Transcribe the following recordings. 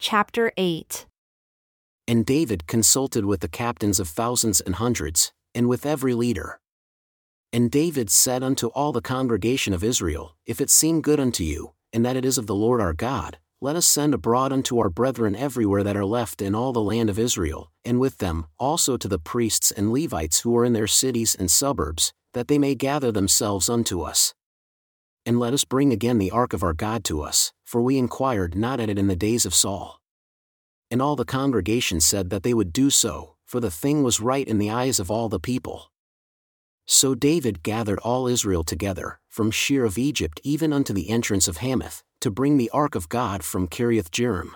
Chapter 8 And David consulted with the captains of thousands and hundreds, and with every leader. And David said unto all the congregation of Israel, If it seem good unto you, and that it is of the Lord our God, let us send abroad unto our brethren everywhere that are left in all the land of Israel, and with them also to the priests and Levites who are in their cities and suburbs, that they may gather themselves unto us. And let us bring again the ark of our God to us, for we inquired not at it in the days of Saul. And all the congregation said that they would do so, for the thing was right in the eyes of all the people. So David gathered all Israel together, from Shihor of Egypt even unto the entrance of Hamath, to bring the ark of God from Kiriath Jearim.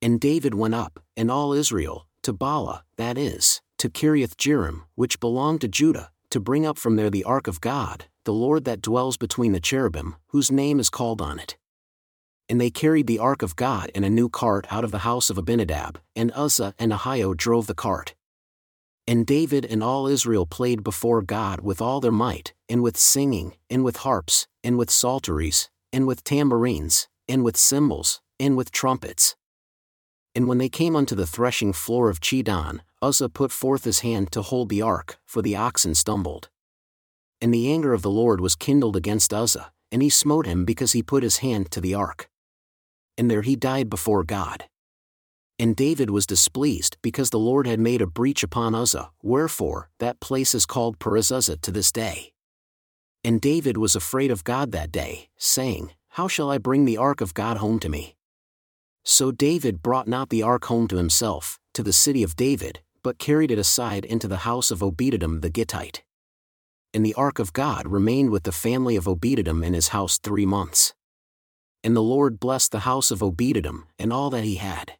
And David went up, and all Israel, to Baalah, that is, to Kiriath Jearim, which belonged to Judah, to bring up from there the ark of God, the Lord that dwells between the cherubim, whose name is called on it. And they carried the ark of God in a new cart out of the house of Abinadab, and Uzzah and Ahio drove the cart. And David and all Israel played before God with all their might, and with singing, and with harps, and with psalteries, and with tambourines, and with cymbals, and with trumpets. And when they came unto the threshing floor of Chidon, Uzzah put forth his hand to hold the ark, for the oxen stumbled. And the anger of the Lord was kindled against Uzzah, and he smote him because he put his hand to the ark. And there he died before God. And David was displeased because the Lord had made a breach upon Uzzah, wherefore that place is called Perez Uzzah to this day. And David was afraid of God that day, saying, How shall I bring the ark of God home to me? So David brought not the ark home to himself, to the city of David, but carried it aside into the house of Obededom the Gittite. And the ark of God remained with the family of Obededom in his house three months. And the Lord blessed the house of Obededom and all that he had.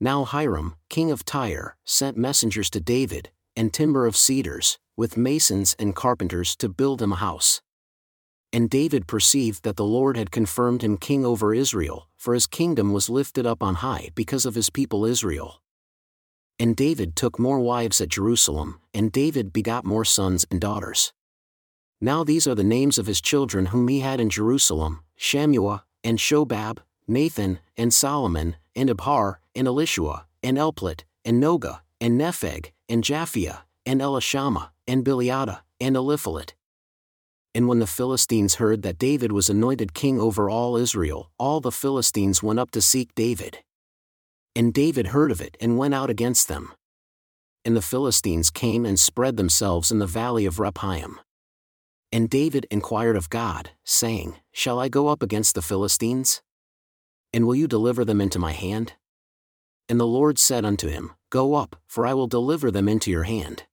Now Hiram, king of Tyre, sent messengers to David, and timber of cedars, with masons and carpenters to build him a house. And David perceived that the Lord had confirmed him king over Israel, for his kingdom was lifted up on high because of his people Israel. And David took more wives at Jerusalem, and David begot more sons and daughters. Now these are the names of his children whom he had in Jerusalem Shammua, and Shobab, Nathan, and Solomon, and Ibhar, and Elishua, and Elpalet, and Noga, and Nepheg, and Japhia, and Elishama, and Beeliada, and Eliphalet. And when the Philistines heard that David was anointed king over all Israel, all the Philistines went up to seek David. And David heard of it and went out against them. And the Philistines came and spread themselves in the valley of Rephaim. And David inquired of God, saying, Shall I go up against the Philistines? And will you deliver them into my hand? And the Lord said unto him, Go up, for I will deliver them into your hand.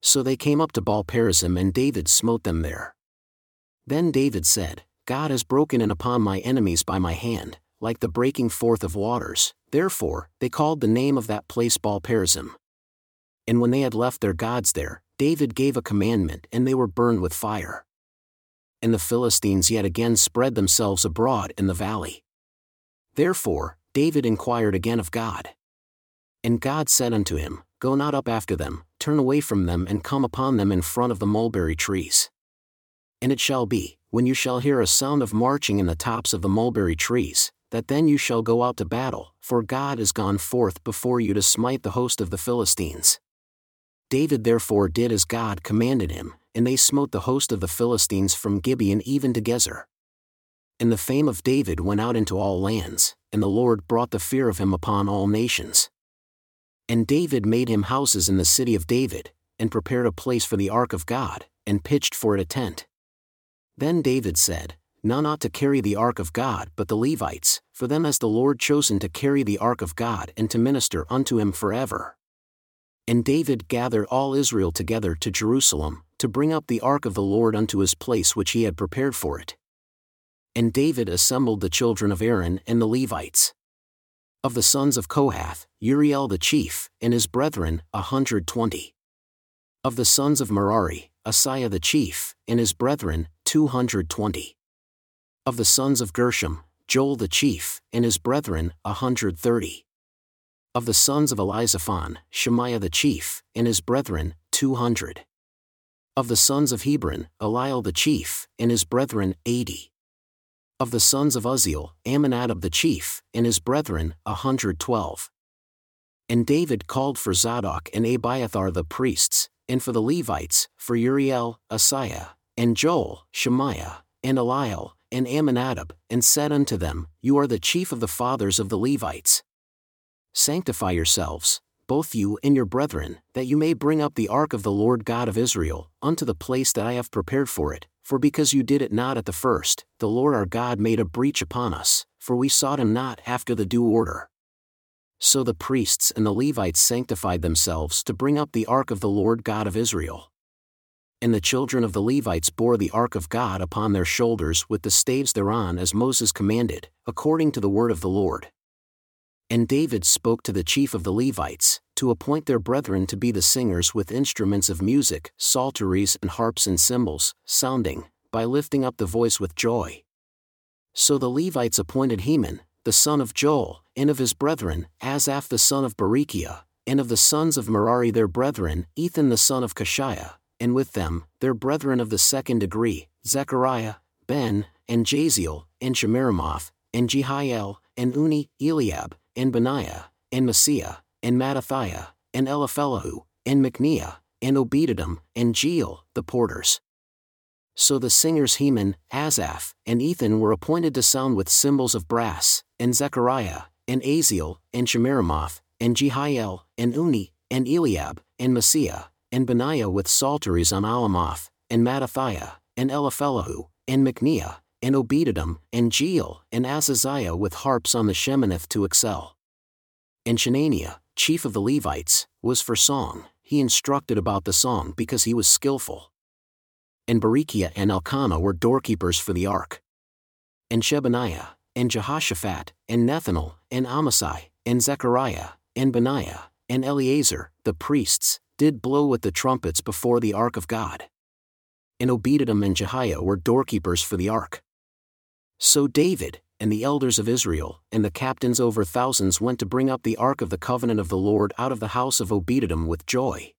So they came up to Baal Perazim and David smote them there. Then David said, God has broken in upon my enemies by my hand, like the breaking forth of waters, therefore, they called the name of that place Baal Perazim. And when they had left their gods there, David gave a commandment and they were burned with fire. And the Philistines yet again spread themselves abroad in the valley. Therefore, David inquired again of God. And God said unto him, Go not up after them, turn away from them and come upon them in front of the mulberry trees. And it shall be, when you shall hear a sound of marching in the tops of the mulberry trees, that then you shall go out to battle, for God is gone forth before you to smite the host of the Philistines. David therefore did as God commanded him, and they smote the host of the Philistines from Gibeon even to Gezer. And the fame of David went out into all lands, and the Lord brought the fear of him upon all nations. And David made him houses in the city of David, and prepared a place for the ark of God, and pitched for it a tent. Then David said, None ought to carry the ark of God but the Levites, for them has the Lord chosen to carry the ark of God and to minister unto him forever. And David gathered all Israel together to Jerusalem, to bring up the ark of the Lord unto his place which he had prepared for it. And David assembled the children of Aaron and the Levites. Of the sons of Kohath, Uriel the chief, and his brethren, a hundred twenty. Of the sons of Merari, Asaiah the chief, and his brethren, two hundred twenty. Of the sons of Gershom, Joel the chief, and his brethren, a hundred thirty. Of the sons of Elizaphan, Shemaiah the chief, and his brethren, two hundred. Of the sons of Hebron, Eliel the chief, and his brethren, eighty Of the sons of Uzziel, Amminadab the chief, and his brethren, a hundred twelve. And David called for Zadok and Abiathar the priests, and for the Levites, for Uriel, Asaiah, and Joel, Shemaiah, and Eliel, and Amminadab, and said unto them, You are the chief of the fathers of the Levites. Sanctify yourselves, both you and your brethren, that you may bring up the ark of the Lord God of Israel, unto the place that I have prepared for it, for because you did it not at the first, the Lord our God made a breach upon us, for we sought him not after the due order. So the priests and the Levites sanctified themselves to bring up the ark of the Lord God of Israel. And the children of the Levites bore the ark of God upon their shoulders with the staves thereon as Moses commanded, according to the word of the Lord. And David spoke to the chief of the Levites, to appoint their brethren to be the singers with instruments of music, psalteries and harps and cymbals, sounding, by lifting up the voice with joy. So the Levites appointed Heman, the son of Joel, and of his brethren, Asaph the son of Berechiah, and of the sons of Merari their brethren, Ethan the son of Kushaiah, and with them, their brethren of the second degree, Zechariah, Ben, and Jaaziel, and Shemiramoth, and Jehiel, and Unni, Eliab, and Benaiah, and Maaseiah, and Mattithiah, and Eliphelahu, and Mikneiah, and Obededom, and Jeiel, the porters. So the singers Heman, Asaph, and Ethan were appointed to sound with cymbals of brass, and Zechariah, and Aziel, and Shemiramoth, and Jehiel, and Unni, and Eliab, and Maaseiah, and Benaiah with psalteries on Alamoth, and Mattithiah, and Eliphelahu, and Mikneiah, and Obededom, and Jeiel, and Azaziah with harps on the Sheminith to excel. And Shenaniah, chief of the Levites, was for song, he instructed about the song because he was skillful and Berechiah and Elkanah were doorkeepers for the ark. And Shebaniah, and Jehoshaphat, and Nethanel, and Amasai, and Zechariah, and Benaiah, and Eleazar, the priests, did blow with the trumpets before the ark of God. And Obededom and Jehiah were doorkeepers for the ark. So David, and the elders of Israel, and the captains over thousands went to bring up the ark of the covenant of the Lord out of the house of Obededom with joy.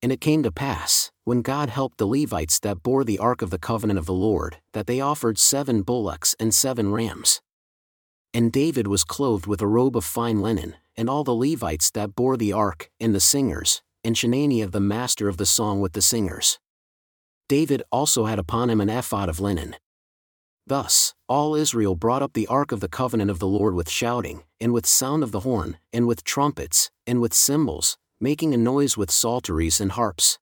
And it came to pass, when God helped the Levites that bore the ark of the covenant of the Lord, that they offered seven bullocks and seven rams. And David was clothed with a robe of fine linen, and all the Levites that bore the ark, and the singers, and Shenaniah the master of the song with the singers. David also had upon him an ephod of linen. Thus, all Israel brought up the ark of the covenant of the Lord with shouting, and with sound of the horn, and with trumpets, and with cymbals, making a noise with psalteries and harps.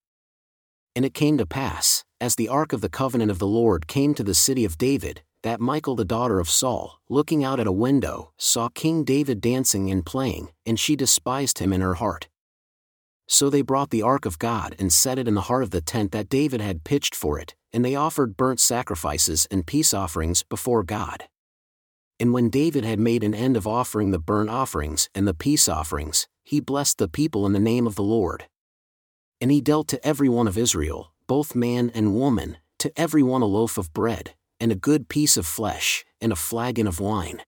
And it came to pass, as the ark of the covenant of the Lord came to the city of David, that Michal the daughter of Saul, looking out at a window, saw King David dancing and playing, and she despised him in her heart. So they brought the ark of God and set it in the heart of the tent that David had pitched for it, and they offered burnt sacrifices and peace offerings before God. And when David had made an end of offering the burnt offerings and the peace offerings, he blessed the people in the name of the Lord. And he dealt to every one of Israel, both man and woman, to every one a loaf of bread, and a good piece of flesh, and a flagon of wine.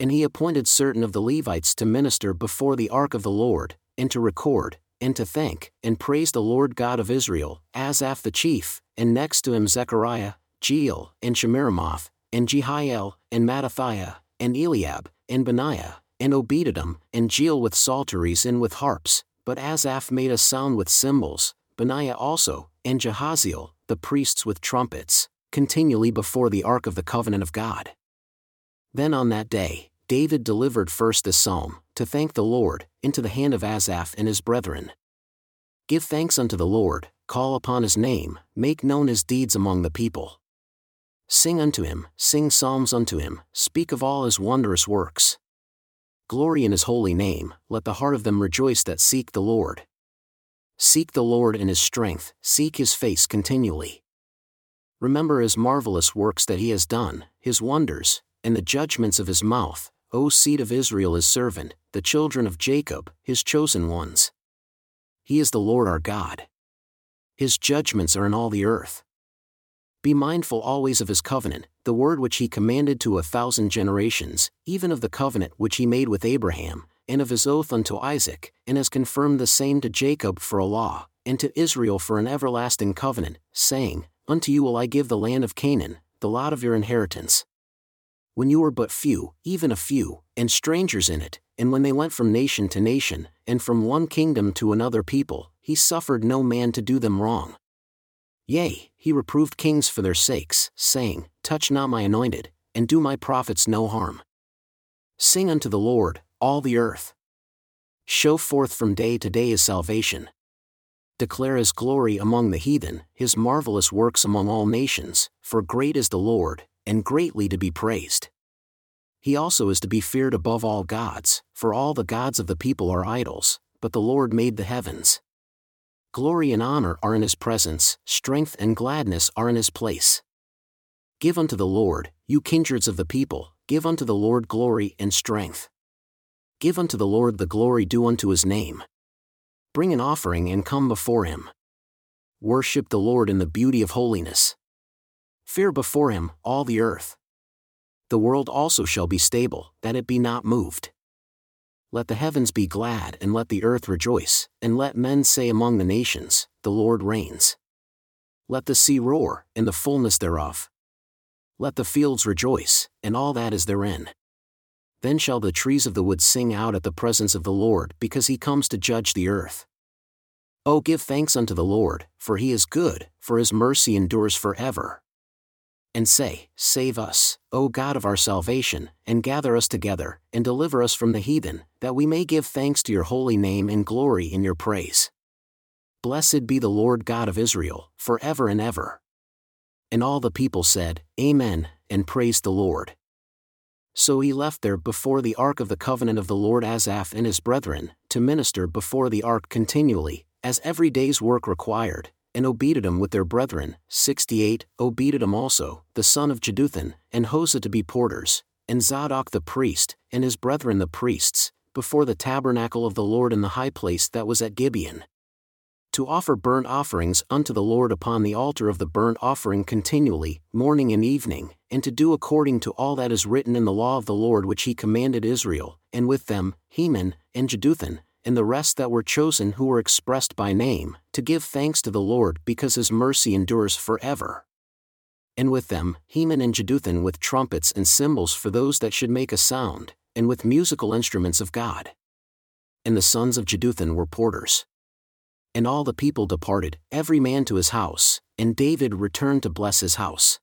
And he appointed certain of the Levites to minister before the ark of the Lord, and to record, and to thank, and praise the Lord God of Israel, Asaph the chief, and next to him Zechariah, Jeiel, and Shemiramoth, and Jehiel, and Mattithiah, and Eliab, and Benaiah, and Obededom, and Jeiel with psalteries and with harps, but Asaph made a sound with cymbals, Benaiah also, and Jehaziel, the priests with trumpets, continually before the ark of the covenant of God. Then on that day, David delivered first this psalm, to thank the Lord, into the hand of Asaph and his brethren. Give thanks unto the Lord, call upon his name, make known his deeds among the people. Sing unto him, sing psalms unto him, speak of all his wondrous works. Glory in his holy name, let the heart of them rejoice that seek the Lord. Seek the Lord in his strength, seek his face continually. Remember his marvelous works that he has done, his wonders, and the judgments of his mouth, O seed of Israel his servant, the children of Jacob, his chosen ones. He is the Lord our God. His judgments are in all the earth. Be mindful always of his covenant, the word which he commanded to a thousand generations, even of the covenant which he made with Abraham, and of his oath unto Isaac, and has confirmed the same to Jacob for a law, and to Israel for an everlasting covenant, saying, Unto you will I give the land of Canaan, the lot of your inheritance. When you were but few, even a few, and strangers in it, and when they went from nation to nation, and from one kingdom to another people, he suffered no man to do them wrong. Yea, he reproved kings for their sakes, saying, Touch not my anointed, and do my prophets no harm. Sing unto the Lord, all the earth. Show forth from day to day his salvation. Declare his glory among the heathen, his marvelous works among all nations, for great is the Lord, and greatly to be praised. He also is to be feared above all gods, for all the gods of the people are idols, but the Lord made the heavens. Glory and honor are in his presence, strength and gladness are in his place. Give unto the Lord, you kindreds of the people, give unto the Lord glory and strength. Give unto the Lord the glory due unto his name. Bring an offering and come before him. Worship the Lord in the beauty of holiness. Fear before him, all the earth. The world also shall be stable, that it be not moved. Let the heavens be glad and let the earth rejoice, and let men say among the nations, The Lord reigns. Let the sea roar, and the fullness thereof. Let the fields rejoice, and all that is therein. Then shall the trees of the wood sing out at the presence of the Lord, because he comes to judge the earth. O give thanks unto the Lord, for he is good, for his mercy endures for ever and say, Save us, O God of our salvation, and gather us together, and deliver us from the heathen, that we may give thanks to your holy name and glory in your praise. Blessed be the Lord God of Israel, for ever and ever. And all the people said, Amen, and praised the Lord. So he left there before the ark of the covenant of the Lord Asaph and his brethren, to minister before the ark continually, as every day's work required, and Obededom with their brethren, 68, Obededom also, the son of Jeduthun, and Hosah to be porters, and Zadok the priest, and his brethren the priests, before the tabernacle of the Lord in the high place that was at Gibeon. To offer burnt offerings unto the Lord upon the altar of the burnt offering continually, morning and evening, and to do according to all that is written in the law of the Lord which he commanded Israel, and with them, Heman, and Jeduthun, and the rest that were chosen who were expressed by name, to give thanks to the Lord because his mercy endures forever. And with them, Heman and Jeduthun with trumpets and cymbals for those that should make a sound, and with musical instruments of God. And the sons of Jeduthun were porters. And all the people departed, every man to his house, and David returned to bless his house.